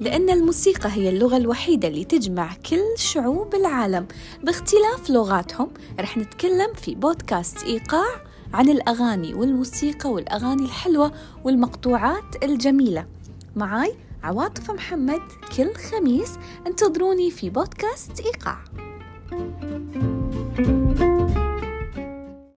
لأن الموسيقى هي اللغة الوحيدة اللي تجمع كل شعوب العالم. باختلاف لغاتهم رح نتكلم في بودكاست إيقاع عن الأغاني والموسيقى والأغاني الحلوة والمقطوعات الجميلة. معاي عواطف محمد كل خميس. انتظروني في بودكاست إيقاع.